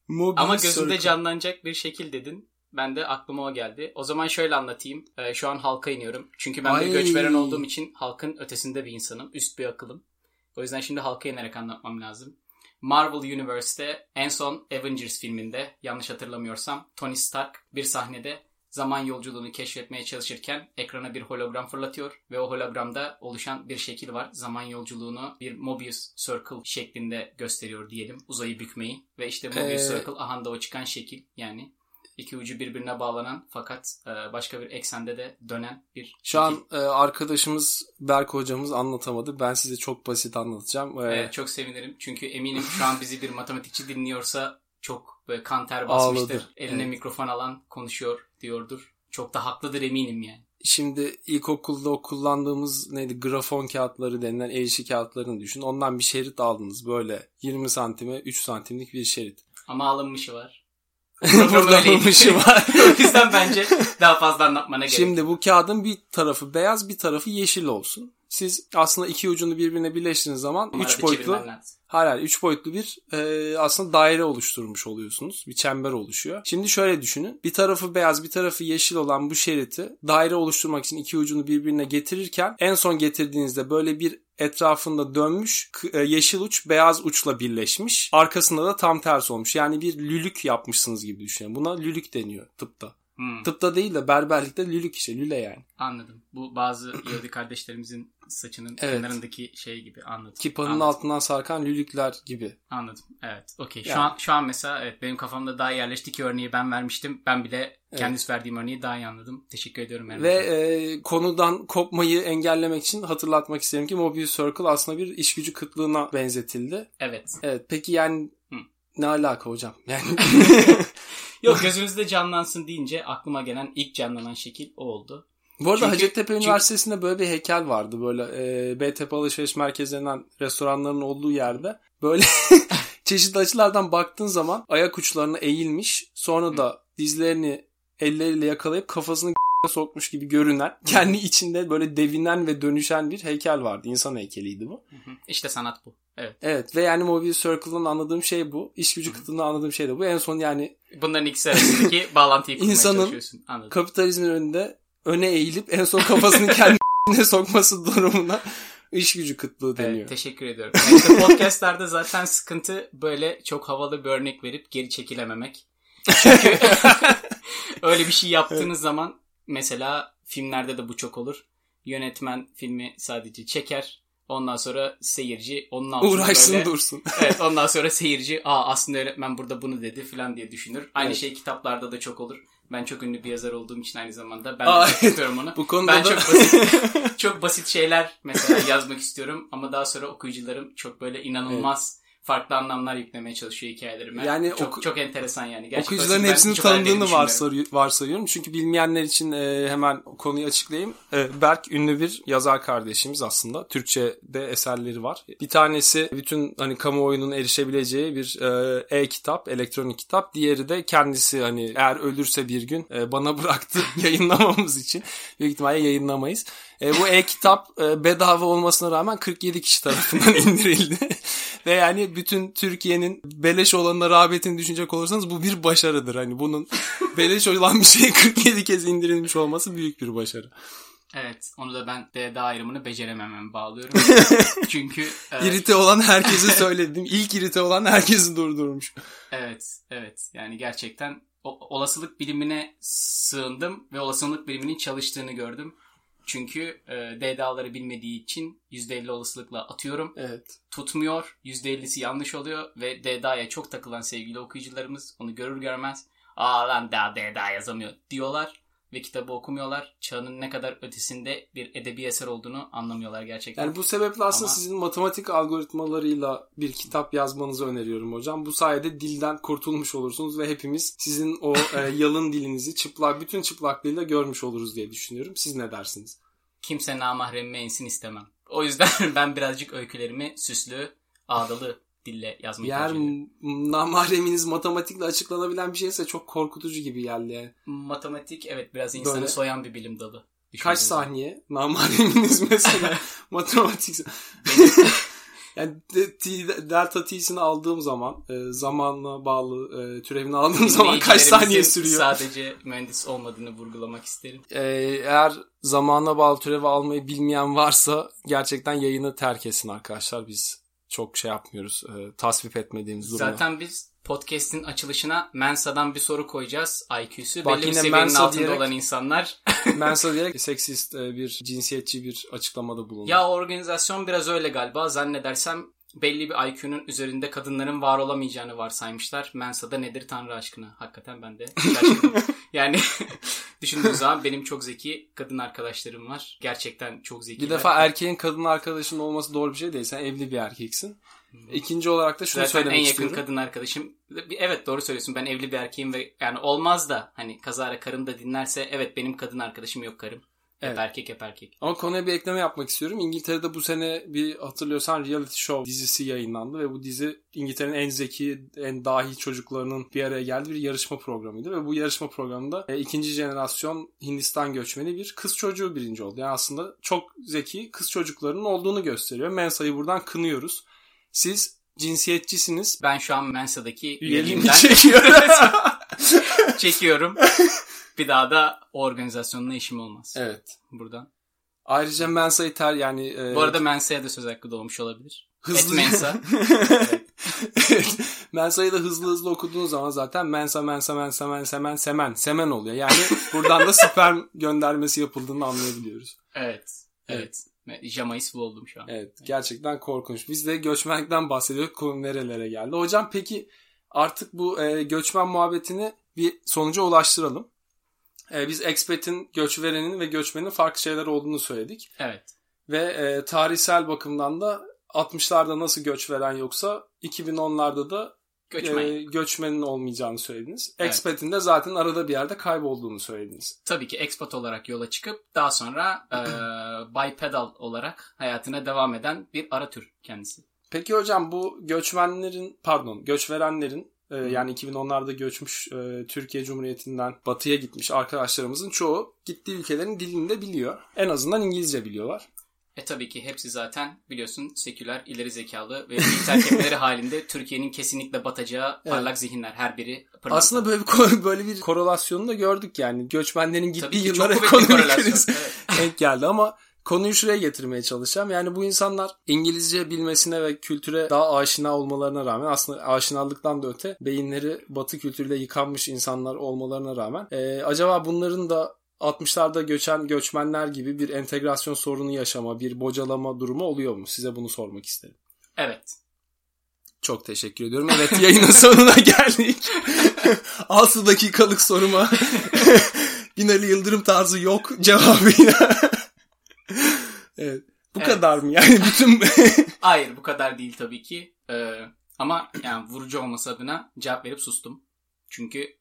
Mobius ama gözünde Circle. canlanacak bir şekil dedin. Ben de aklıma o geldi. O zaman şöyle anlatayım. Ee, şu an halka iniyorum. Çünkü ben Ay. bir göçveren olduğum için halkın ötesinde bir insanım. Üst bir akılım. O yüzden şimdi halka inerek anlatmam lazım. Marvel Universe'te en son Avengers filminde yanlış hatırlamıyorsam Tony Stark bir sahnede zaman yolculuğunu keşfetmeye çalışırken ekrana bir hologram fırlatıyor ve o hologramda oluşan bir şekil var. Zaman yolculuğunu bir Mobius Circle şeklinde gösteriyor diyelim. Uzayı bükmeyi ve işte Mobius Ee, Circle ahanda o çıkan şekil yani iki ucu birbirine bağlanan fakat e, başka bir eksende de dönen bir Şu an e, arkadaşımız Berk hocamız anlatamadı. Ben size çok basit anlatacağım. E, Evet, çok sevinirim. Çünkü eminim şu an bizi bir matematikçi dinliyorsa çok böyle kan ter basmıştır. Ağladı. Eline Evet. mikrofon alan konuşuyor diyordur. Çok da haklıdır eminim yani. Şimdi ilkokulda o kullandığımız neydi grafon kağıtları denilen el işi kağıtlarını düşün. Ondan bir şerit aldınız böyle 20 santime 3 santimlik bir şerit. Ama alınmışı var. Burada alınmışı var. o yüzden bence daha fazla anlatmana gerek. Şimdi bu kağıdın bir tarafı beyaz bir tarafı yeşil olsun. Siz aslında iki ucunu birbirine birleştirdiğiniz zaman Bunları 3 da boyutlu hayır 3 boyutlu bir e, aslında daire oluşturmuş oluyorsunuz. Bir çember oluşuyor. Şimdi şöyle düşünün. Bir tarafı beyaz bir tarafı yeşil olan bu şeriti daire oluşturmak için iki ucunu birbirine getirirken en son getirdiğinizde böyle bir etrafında dönmüş e, yeşil uç beyaz uçla birleşmiş. Arkasında da tam tersi olmuş. Yani bir lülük yapmışsınız gibi düşünün. Buna lülük deniyor tıpta. Hmm, Tıpta değil de berberlikte lülük işte lüle yani. anladım. Bu bazı Yahudi kardeşlerimizin saçının Evet. kenarındaki şey gibi anladım. Kipanın Anladım. altından sarkan lülükler gibi. Anladım. Evet. Okey. Şu Yani. an şu an mesela evet benim kafamda daha yerleşti ki örneği ben vermiştim. Ben bile Evet. kendisi verdiğim örneği daha iyi anladım. Teşekkür ediyorum. Erman Ve e, konudan kopmayı engellemek için hatırlatmak isterim ki Mobius Circle aslında bir iş gücü kıtlığına benzetildi. evet. Evet peki yani Hı. ne alaka hocam? Yani Yok gözünüzde canlansın deyince aklıma gelen ilk canlanan şekil o oldu. bu arada Çünkü- Hacettepe çünkü- Üniversitesi'nde böyle bir heykel vardı. Böyle e, BTP alışveriş merkezlerinden restoranların olduğu yerde böyle çeşitli açılardan baktığın zaman ayak uçlarına eğilmiş. Sonra da dizlerini elleriyle yakalayıp kafasını sokmuş gibi görünen, kendi içinde böyle devinen ve dönüşen bir heykel vardı. İnsan heykeliydi bu. İşte sanat bu. Evet. Evet ve yani Mobius Circle'dan anladığım şey bu. İş gücü kıtlığından anladığım şey de bu. En son yani Bunların ikisi arasındaki bağlantıyı kurmaya İnsanın- çalışıyorsun. Anladım. kapitalizmin önünde öne eğilip en son kafasını kendine sokması durumuna iş gücü kıtlığı deniyor. Evet, teşekkür ediyorum. Yani işte podcastlerde zaten sıkıntı böyle çok havalı bir örnek verip geri çekilememek. Çünkü öyle bir şey yaptığınız zaman mesela filmlerde de bu çok olur. Yönetmen filmi sadece çeker. Ondan sonra seyirci onun altında Uğraşsın böyle... dursun. Evet ondan sonra seyirci aa aslında öğretmen burada bunu dedi falan diye düşünür. Aynı Evet. şey kitaplarda da çok olur. Ben çok ünlü bir yazar olduğum için aynı zamanda ben Aa, de çok istiyorum onu. Bu konuda Ben da çok basit çok basit şeyler mesela yazmak istiyorum ama daha sonra okuyucularım çok böyle inanılmaz farklı anlamlar yüklemeye çalışıyor hikayelerime. Yani çok oku- çok enteresan yani. Gerçekten okuyucuların hepsini tanıdığını varsayı- varsayıyorum. Çünkü bilmeyenler için e, hemen konuyu açıklayayım. E, Berk ünlü bir yazar kardeşimiz aslında. Türkçe'de eserleri var. Bir tanesi bütün hani kamuoyunun erişebileceği bir e, e-kitap, elektronik kitap. Diğeri de kendisi hani eğer ölürse bir gün e, bana bıraktı yayınlamamız için. Büyük ihtimalle yayınlamayız. E, bu e-kitap e, bedava olmasına rağmen 47 kişi tarafından indirildi. Ve yani bütün Türkiye'nin beleş olanına rağbetini düşünecek olursanız bu bir başarıdır. Hani bunun beleş olan bir şey 47 kez indirilmiş olması büyük bir başarı. Evet onu da ben DD ayrımını becerememem bağlıyorum. Çünkü e, İrite olan herkesi söyledim. İlk irite olan herkesi durdurmuş. Evet, evet. Yani gerçekten o- olasılık bilimine sığındım ve olasılık biliminin çalıştığını gördüm. Çünkü e, DDA'ları bilmediği için %50 olasılıkla atıyorum. Evet. Tutmuyor. %50'si yanlış oluyor ve DDA'ya çok takılan sevgili okuyucularımız onu görür görmez ''Aa lan daha DDA yazamıyor'' diyorlar ve kitabı okumuyorlar. Çağının ne kadar ötesinde bir edebi eser olduğunu anlamıyorlar gerçekten. Yani bu sebeple aslında Ama- sizin matematik algoritmalarıyla bir kitap yazmanızı öneriyorum hocam. Bu sayede dilden kurtulmuş olursunuz ve hepimiz sizin o e, yalın dilinizi çıplak, bütün çıplaklığıyla görmüş oluruz diye düşünüyorum. Siz ne dersiniz? kimse namahremime insin istemem. O yüzden ben birazcık öykülerimi süslü, ağdalı dille yazmayı Eğer tercih matematikle açıklanabilen bir şeyse çok korkutucu gibi geldi yani. Matematik evet biraz insanı Böyle- soyan bir bilim dalı. Kaç saniye namahreminiz mesela matematik Yani T- delta t'sini aldığım zaman e, zamanla bağlı e, türevini aldığım zaman kaç saniye sürüyor? Sadece mühendis olmadığını vurgulamak isterim. E, eğer zamana bağlı türevi almayı bilmeyen varsa gerçekten yayını terk etsin arkadaşlar. Biz çok şey yapmıyoruz. E, tasvip etmediğimiz durumda. Zaten biz podcast'in açılışına Mensa'dan bir soru koyacağız. IQ'su Bak belli bir seviyenin Mensa altında diyerek- olan insanlar. Mensa diyerek seksist e, bir cinsiyetçi bir açıklamada bulundu. ya organizasyon biraz öyle galiba. Zannedersem belli bir IQ'nun üzerinde kadınların var olamayacağını varsaymışlar. Mensa'da nedir tanrı aşkına? Hakikaten ben de şaşırdım. yani düşündüğüm zaman benim çok zeki kadın arkadaşlarım var. Gerçekten çok zeki. Bir defa erkeğin kadın arkadaşının olması doğru bir şey değil. Sen evli bir erkeksin. İkinci olarak da şunu Zaten en söylemek yakın istiyorum. kadın arkadaşım. Evet doğru söylüyorsun. Ben evli bir erkeğim ve yani olmaz da hani kazara karım da dinlerse evet benim kadın arkadaşım yok karım. Hep Evet. erkek hep erkek. Ama konuya bir ekleme yapmak istiyorum. İngiltere'de bu sene bir hatırlıyorsan reality show dizisi yayınlandı ve bu dizi İngiltere'nin en zeki, en dahi çocuklarının bir araya geldiği bir yarışma programıydı ve bu yarışma programında e, ikinci jenerasyon Hindistan göçmeni bir kız çocuğu birinci oldu. Yani aslında çok zeki kız çocuklarının olduğunu gösteriyor. Mensa'yı buradan kınıyoruz. Siz cinsiyetçisiniz. Ben şu an Mensa'daki üyeliğimden çekiyorum. çekiyorum. bir daha da o organizasyonla işim olmaz. evet. Buradan. Ayrıca Mensa'yı ter yani... e, Bu arada Mensa'ya da söz hakkı doğmuş olabilir. Hızlı. Et Mensa. Evet. Mensa'yı da hızlı hızlı okuduğun zaman zaten Mensa, Mensa, Mensa, Mensa, Men, Semen, Semen oluyor. Yani buradan da sperm göndermesi yapıldığını anlayabiliyoruz. Evet. Evet. evet. Jamayis bu oldum şu an. Evet, gerçekten korkunç. Biz de göçmenlikten bahsediyorduk. Konu nerelere geldi. Hocam peki artık bu e, göçmen muhabbetini bir sonuca ulaştıralım. E, biz expatin, göçverenin ve göçmenin farklı şeyler olduğunu söyledik. Evet. Ve e, tarihsel bakımdan da 60'larda nasıl göç veren yoksa 2010'larda da Göçmen. e, göçmenin olmayacağını söylediniz. Evet. Expat'in de zaten arada bir yerde kaybolduğunu söylediniz. Tabii ki expat olarak yola çıkıp daha sonra e, bipedal olarak hayatına devam eden bir ara tür kendisi. Peki hocam bu göçmenlerin pardon göçverenlerin e, yani 2010'larda göçmüş e, Türkiye Cumhuriyeti'nden batıya gitmiş arkadaşlarımızın çoğu gittiği ülkelerin dilini de biliyor. En azından İngilizce biliyorlar. E tabii ki hepsi zaten biliyorsun seküler, ileri zekalı ve terkepleri halinde Türkiye'nin kesinlikle batacağı parlak zihinler her biri. pırlanta. Aslında böyle bir böyle bir korelasyonu da gördük yani. Göçmenlerin gittiği yıllara ekonomik kriz Evet. denk geldi ama konuyu şuraya getirmeye çalışacağım. Yani bu insanlar İngilizce bilmesine ve kültüre daha aşina olmalarına rağmen aslında aşinalıktan da öte beyinleri batı kültürüyle yıkanmış insanlar olmalarına rağmen e, acaba bunların da 60'larda göçen göçmenler gibi bir entegrasyon sorunu yaşama, bir bocalama durumu oluyor mu? Size bunu sormak istedim. evet. Çok teşekkür ediyorum. Evet yayının sonuna geldik. 6 dakikalık soruma Binali Yıldırım tarzı yok cevabıyla. Evet. Bu Evet. kadar mı? Yani bütün Hayır bu kadar değil tabii ki. Ee, ama yani vurucu olması adına cevap verip sustum. Çünkü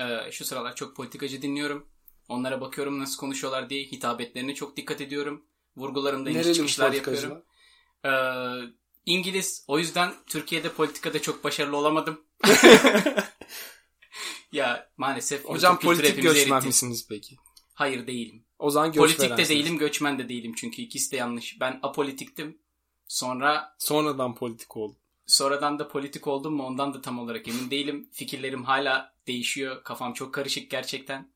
e, şu sıralar çok politikacı dinliyorum. Onlara bakıyorum nasıl konuşuyorlar diye hitabetlerine çok dikkat ediyorum. Vurgularımda iniş çıkışlar yapıyorum. Ee, İngiliz. O yüzden Türkiye'de politikada çok başarılı olamadım. ya maalesef Hocam politik göçmen misiniz peki? Hayır değilim. O zaman Politik de değilim, göçmen de değilim çünkü ikisi de yanlış. Ben apolitiktim. Sonra Sonradan politik oldu. sonradan da politik oldum mu ondan da tam olarak emin değilim. Fikirlerim hala değişiyor. Kafam çok karışık gerçekten.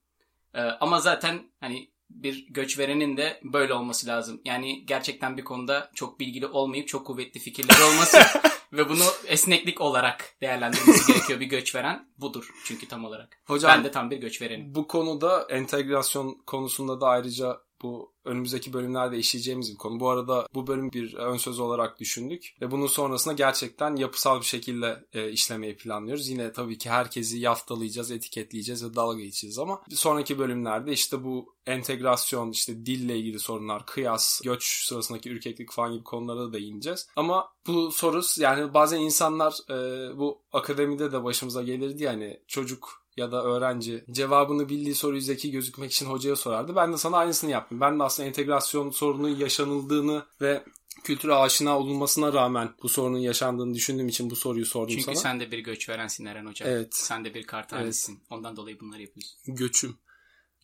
Ee, ama zaten hani bir göçverenin de böyle olması lazım. Yani gerçekten bir konuda çok bilgili olmayıp çok kuvvetli fikirleri olması ve bunu esneklik olarak değerlendirmesi gerekiyor bir göçveren. Budur çünkü tam olarak. Hocam Ben de tam bir göçverenim. bu konuda entegrasyon konusunda da ayrıca bu önümüzdeki bölümlerde işleyeceğimiz bir konu. Bu arada bu bölüm bir ön söz olarak düşündük ve bunun sonrasında gerçekten yapısal bir şekilde e, işlemeyi planlıyoruz. Yine tabii ki herkesi yaftalayacağız, etiketleyeceğiz ve dalga geçeceğiz ama sonraki bölümlerde işte bu entegrasyon, işte dille ilgili sorunlar, kıyas, göç sırasındaki ürkeklik falan gibi konulara da değineceğiz. Ama bu soru yani bazen insanlar e, bu akademide de başımıza gelirdi yani çocuk ya da öğrenci cevabını bildiği soruyu zeki gözükmek için hocaya sorardı. Ben de sana aynısını yaptım. Ben de aslında entegrasyon sorunu yaşanıldığını ve kültüre aşina olunmasına rağmen bu sorunun yaşandığını düşündüğüm için bu soruyu sordum Çünkü sana. sen de bir göçverensin Eren Hocam. Evet. Sen de bir kartalisin. Ondan dolayı bunları yapıyorsun. Göçüm.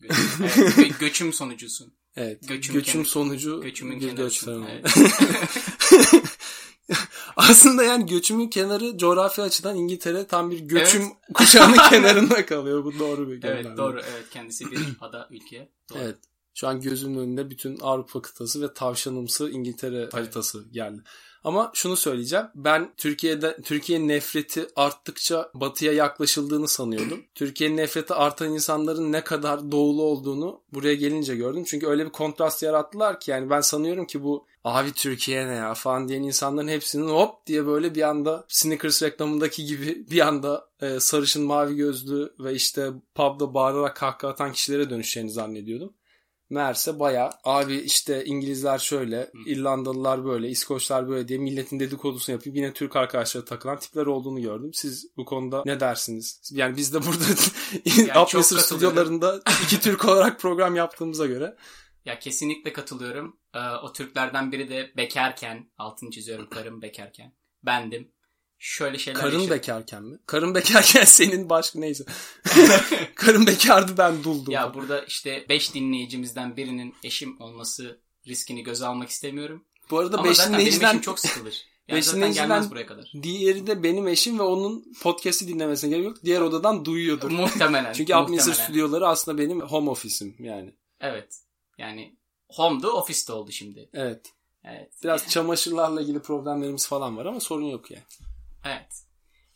Göçüm, evet, gö- göçüm sonucusun. Evet. Göçüm Göçüm kendi- sonucu Göçümün bir oldu. Evet. Aslında yani göçümün kenarı coğrafi açıdan İngiltere tam bir göçüm kuşağının kenarında kalıyor. Bu doğru bir gönderme. Evet doğru. Evet kendisi bir ada ülke. Doğru. Evet. Şu an gözümün önünde bütün Avrupa kıtası ve tavşanımsı İngiltere haritası geldi. Ama şunu söyleyeceğim. Ben Türkiye'de Türkiye nefreti arttıkça batıya yaklaşıldığını sanıyordum. Türkiye'nin nefreti artan insanların ne kadar doğulu olduğunu buraya gelince gördüm. Çünkü öyle bir kontrast yarattılar ki yani ben sanıyorum ki bu abi Türkiye ne ya falan diyen insanların hepsinin hop diye böyle bir anda Snickers reklamındaki gibi bir anda e, sarışın mavi gözlü ve işte pub'da bağırarak kahkaha atan kişilere dönüşeceğini zannediyordum. Meğerse baya abi işte İngilizler şöyle, İrlandalılar böyle, İskoçlar böyle diye milletin dedikodusunu yapıp yine Türk arkadaşlara takılan tipler olduğunu gördüm. Siz bu konuda ne dersiniz? Yani biz de burada yani Upmesser stüdyolarında iki Türk olarak program yaptığımıza göre. Ya kesinlikle katılıyorum. Ee, o Türklerden biri de bekarken, altını çiziyorum karım bekarken, bendim şöyle şeyler Karın yaşadım. bekarken mi? Karın bekarken senin başka neyse. Karın bekardı ben duldum. Ya burada işte 5 dinleyicimizden birinin eşim olması riskini göze almak istemiyorum. Bu arada 5 dinleyiciden... benim eşim çok sıkılır. Yani beş zaten gelmez buraya kadar. Diğeri de benim eşim ve onun podcast'i dinlemesine gerek yok. Diğer odadan duyuyordur. Muhtemelen. Çünkü Upminster stüdyoları aslında benim home office'im yani. Evet. Yani home'du ofiste oldu şimdi. Evet. Evet. Biraz yani. çamaşırlarla ilgili problemlerimiz falan var ama sorun yok yani. Evet.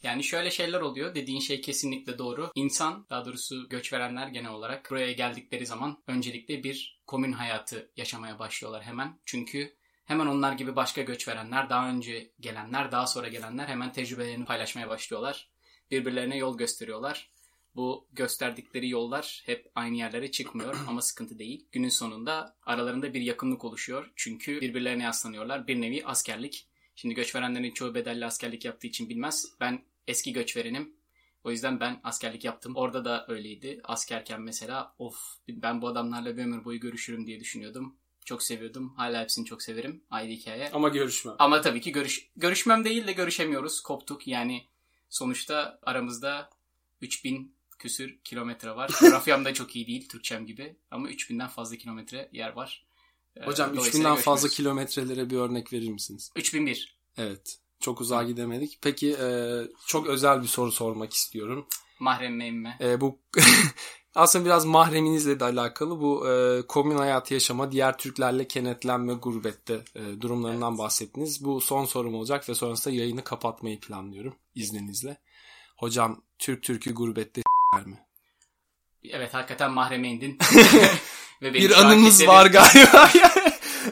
Yani şöyle şeyler oluyor. Dediğin şey kesinlikle doğru. İnsan, daha doğrusu göç verenler genel olarak buraya geldikleri zaman öncelikle bir komün hayatı yaşamaya başlıyorlar hemen. Çünkü hemen onlar gibi başka göç verenler, daha önce gelenler, daha sonra gelenler hemen tecrübelerini paylaşmaya başlıyorlar. Birbirlerine yol gösteriyorlar. Bu gösterdikleri yollar hep aynı yerlere çıkmıyor ama sıkıntı değil. Günün sonunda aralarında bir yakınlık oluşuyor. Çünkü birbirlerine yaslanıyorlar. Bir nevi askerlik Şimdi göçverenlerin çoğu bedelli askerlik yaptığı için bilmez. Ben eski göçverenim. O yüzden ben askerlik yaptım. Orada da öyleydi. Askerken mesela of ben bu adamlarla bir ömür boyu görüşürüm diye düşünüyordum. Çok seviyordum. Hala hepsini çok severim. Ayrı hikaye. Ama görüşmem. Ama tabii ki görüş görüşmem değil de görüşemiyoruz. Koptuk. Yani sonuçta aramızda 3000 küsür kilometre var. Coğrafyam da çok iyi değil Türkçem gibi. Ama 3000'den fazla kilometre yer var. Hocam 3000'den fazla kilometrelere bir örnek verir misiniz? 3001. Evet. Çok uzağa gidemedik. Peki e, çok özel bir soru sormak istiyorum. Mahrem mi? E, bu aslında biraz mahreminizle de alakalı. Bu e, komün hayatı yaşama, diğer Türklerle kenetlenme gurbette e, durumlarından evet. bahsettiniz. Bu son sorum olacak ve sonrasında yayını kapatmayı planlıyorum izninizle. Hocam Türk Türk'ü gurbette mi? Evet hakikaten mahreme indin. Ve bir anımız var galiba.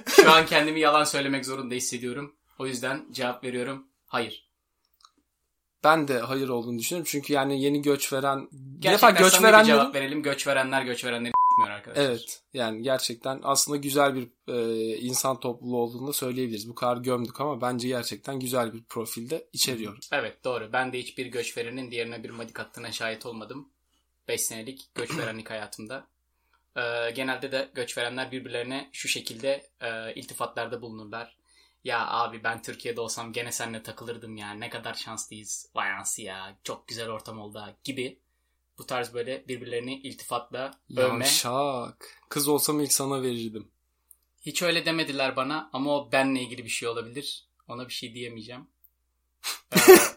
şu an kendimi yalan söylemek zorunda hissediyorum. O yüzden cevap veriyorum. Hayır. Ben de hayır olduğunu düşünüyorum. Çünkü yani yeni göç veren... Gerçekten göç verenlerin... cevap verelim. Göç verenler göç verenleri s**miyor arkadaşlar. Evet. Yani gerçekten aslında güzel bir e, insan topluluğu olduğunu da söyleyebiliriz. Bu kadar gömdük ama bence gerçekten güzel bir profilde içeriyor. Evet doğru. Ben de hiçbir göç verenin diğerine bir madik attığına şahit olmadım. 5 senelik göç verenlik hayatımda. E, genelde de göç verenler birbirlerine şu şekilde e, iltifatlarda bulunurlar. Ya abi ben Türkiye'de olsam gene seninle takılırdım ya ne kadar şanslıyız. Vay ansı ya çok güzel ortam oldu gibi. Bu tarz böyle birbirlerini iltifatla övme. Yavşak. Kız olsam ilk sana verirdim. Hiç öyle demediler bana ama o benle ilgili bir şey olabilir. Ona bir şey diyemeyeceğim.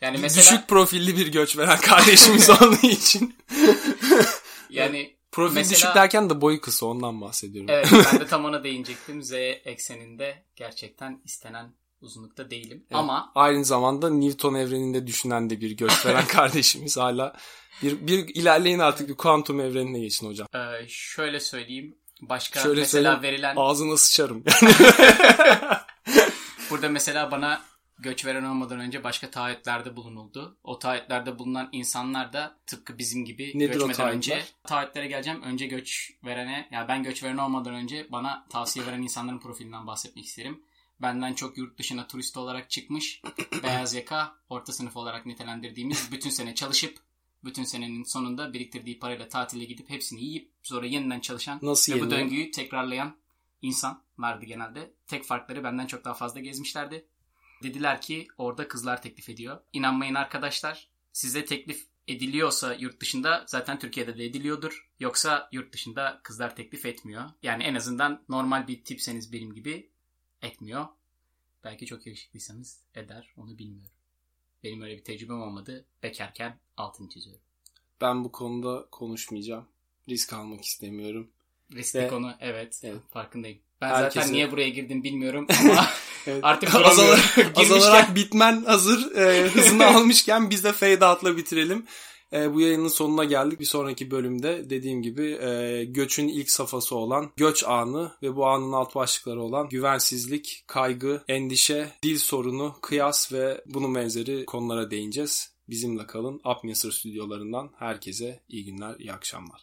yani mesela düşük profilli bir göç veren kardeşimiz olduğu için. Yani Profil mesela, düşük derken de boyu kısa ondan bahsediyorum. Evet ben de tam ona değinecektim. Z ekseninde gerçekten istenen uzunlukta değilim. Evet. Ama aynı zamanda Newton evreninde düşünen de bir göç veren kardeşimiz hala bir, bir ilerleyin artık bir kuantum evrenine geçin hocam. Ee, şöyle söyleyeyim. Başka şöyle mesela verilen ağzına sıçarım. Burada mesela bana göç veren olmadan önce başka taahhütlerde bulunuldu. O taahhütlerde bulunan insanlar da tıpkı bizim gibi Nedir göçmeden önce taahhütlere geleceğim. Önce göç verene yani ben göç veren olmadan önce bana tavsiye veren insanların profilinden bahsetmek isterim. Benden çok yurt dışına turist olarak çıkmış beyaz yaka orta sınıf olarak nitelendirdiğimiz bütün sene çalışıp bütün senenin sonunda biriktirdiği parayla tatile gidip hepsini yiyip sonra yeniden çalışan Nasıl ve bu döngüyü tekrarlayan insan vardı genelde. Tek farkları benden çok daha fazla gezmişlerdi. Dediler ki orada kızlar teklif ediyor. İnanmayın arkadaşlar. Size teklif ediliyorsa yurt dışında zaten Türkiye'de de ediliyordur. Yoksa yurt dışında kızlar teklif etmiyor. Yani en azından normal bir tipseniz benim gibi etmiyor. Belki çok yakışıklıysanız eder onu bilmiyorum. Benim öyle bir tecrübem olmadı. Bekarken altını çiziyorum. Ben bu konuda konuşmayacağım. Risk almak istemiyorum. Riskli Ve- konu evet, Evet. farkındayım. Ben Herkese- zaten niye buraya girdim bilmiyorum ama Evet. artık Az duramıyorum. olarak, az Girmişken- olarak bitmen hazır. E, hızını almışken biz de fade out'la bitirelim. E, bu yayının sonuna geldik. Bir sonraki bölümde dediğim gibi e, göçün ilk safhası olan göç anı ve bu anın alt başlıkları olan güvensizlik, kaygı, endişe, dil sorunu, kıyas ve bunun benzeri konulara değineceğiz. Bizimle kalın. Upmesser stüdyolarından herkese iyi günler, iyi akşamlar.